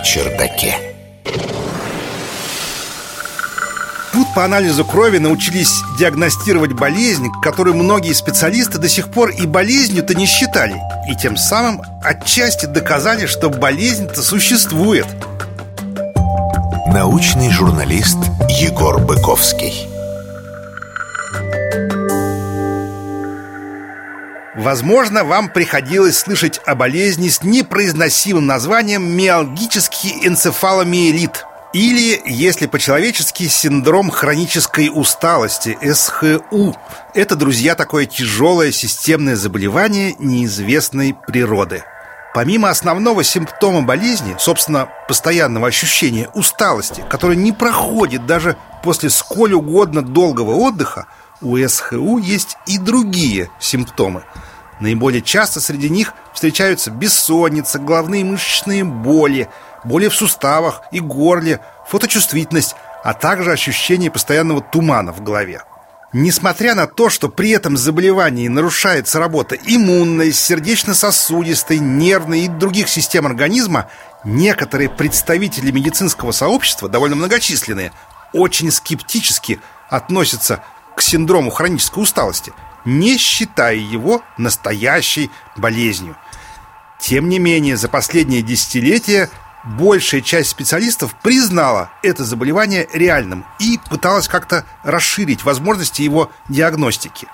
чердаке. Тут по анализу крови научились диагностировать болезнь, которую многие специалисты до сих пор и болезнью-то не считали. И тем самым отчасти доказали, что болезнь-то существует. Научный журналист Егор Быковский. Возможно, вам приходилось слышать о болезни с непроизносимым названием миалгический энцефаломиелит или, если по-человечески, синдром хронической усталости, СХУ. Это, друзья, такое тяжелое системное заболевание неизвестной природы. Помимо основного симптома болезни, собственно, постоянного ощущения усталости, которое не проходит даже после сколь угодно долгого отдыха, у СХУ есть и другие симптомы. Наиболее часто среди них встречаются бессонница, головные мышечные боли, боли в суставах и горле, фоточувствительность, а также ощущение постоянного тумана в голове. Несмотря на то, что при этом заболевании нарушается работа иммунной, сердечно-сосудистой, нервной и других систем организма, некоторые представители медицинского сообщества, довольно многочисленные, очень скептически относятся к синдрому хронической усталости, не считая его настоящей болезнью. Тем не менее, за последние десятилетия большая часть специалистов признала это заболевание реальным и пыталась как-то расширить возможности его диагностики.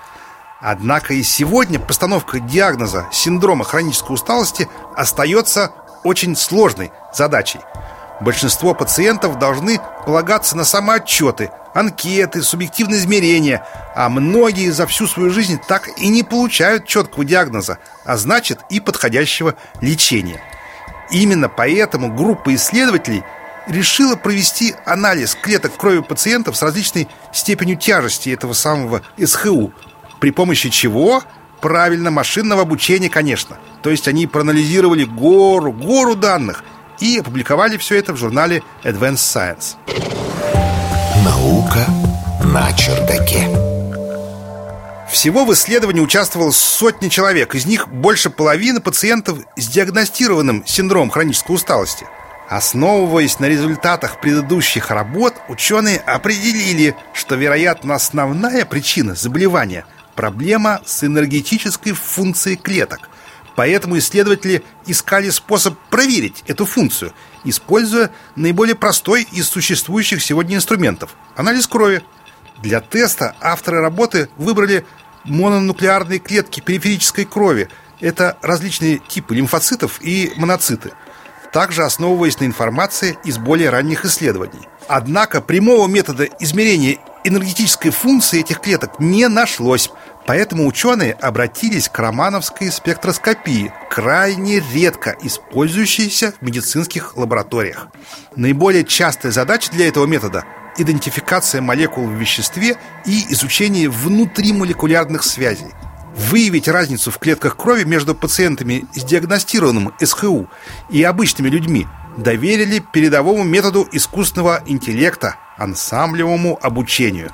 Однако и сегодня постановка диагноза синдрома хронической усталости остается очень сложной задачей. Большинство пациентов должны полагаться на самоотчеты, анкеты, субъективные измерения, а многие за всю свою жизнь так и не получают четкого диагноза, а значит и подходящего лечения. Именно поэтому группа исследователей решила провести анализ клеток крови пациентов с различной степенью тяжести этого самого СХУ, при помощи чего правильно машинного обучения, конечно. То есть они проанализировали гору, гору данных – и опубликовали все это в журнале Advanced Science. Наука на чердаке. Всего в исследовании участвовало сотни человек. Из них больше половины пациентов с диагностированным синдромом хронической усталости. Основываясь на результатах предыдущих работ, ученые определили, что, вероятно, основная причина заболевания – проблема с энергетической функцией клеток – Поэтому исследователи искали способ проверить эту функцию, используя наиболее простой из существующих сегодня инструментов – анализ крови. Для теста авторы работы выбрали мононуклеарные клетки периферической крови. Это различные типы лимфоцитов и моноциты. Также основываясь на информации из более ранних исследований. Однако прямого метода измерения энергетической функции этих клеток не нашлось – Поэтому ученые обратились к романовской спектроскопии, крайне редко использующейся в медицинских лабораториях. Наиболее частая задача для этого метода – идентификация молекул в веществе и изучение внутримолекулярных связей. Выявить разницу в клетках крови между пациентами с диагностированным СХУ и обычными людьми доверили передовому методу искусственного интеллекта – ансамблевому обучению.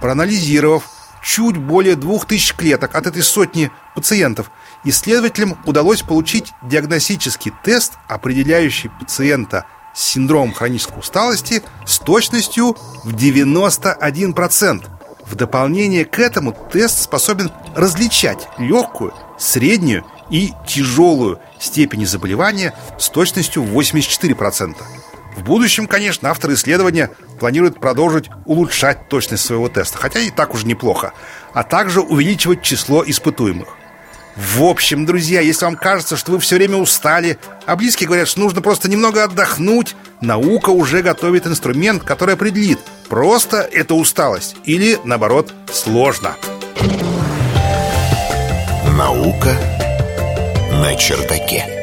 Проанализировав чуть более двух тысяч клеток от этой сотни пациентов, исследователям удалось получить диагностический тест, определяющий пациента с синдромом хронической усталости с точностью в 91%. В дополнение к этому тест способен различать легкую, среднюю и тяжелую степени заболевания с точностью в 84%. В будущем, конечно, авторы исследования планируют продолжить улучшать точность своего теста, хотя и так уже неплохо, а также увеличивать число испытуемых. В общем, друзья, если вам кажется, что вы все время устали, а близкие говорят, что нужно просто немного отдохнуть, наука уже готовит инструмент, который определит, просто это усталость или, наоборот, сложно. Наука на чердаке.